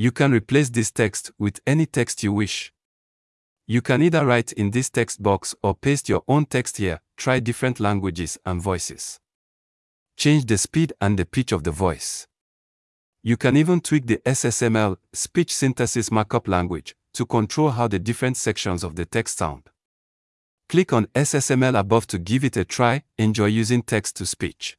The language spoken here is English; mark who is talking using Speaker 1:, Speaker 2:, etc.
Speaker 1: You can replace this text with any text you wish. You can either write in this text box or paste your own text here, try different languages and voices. Change the speed and the pitch of the voice. You can even tweak the SSML, speech synthesis markup language, to control how the different sections of the text sound. Click on SSML above to give it a try, enjoy using text to speech.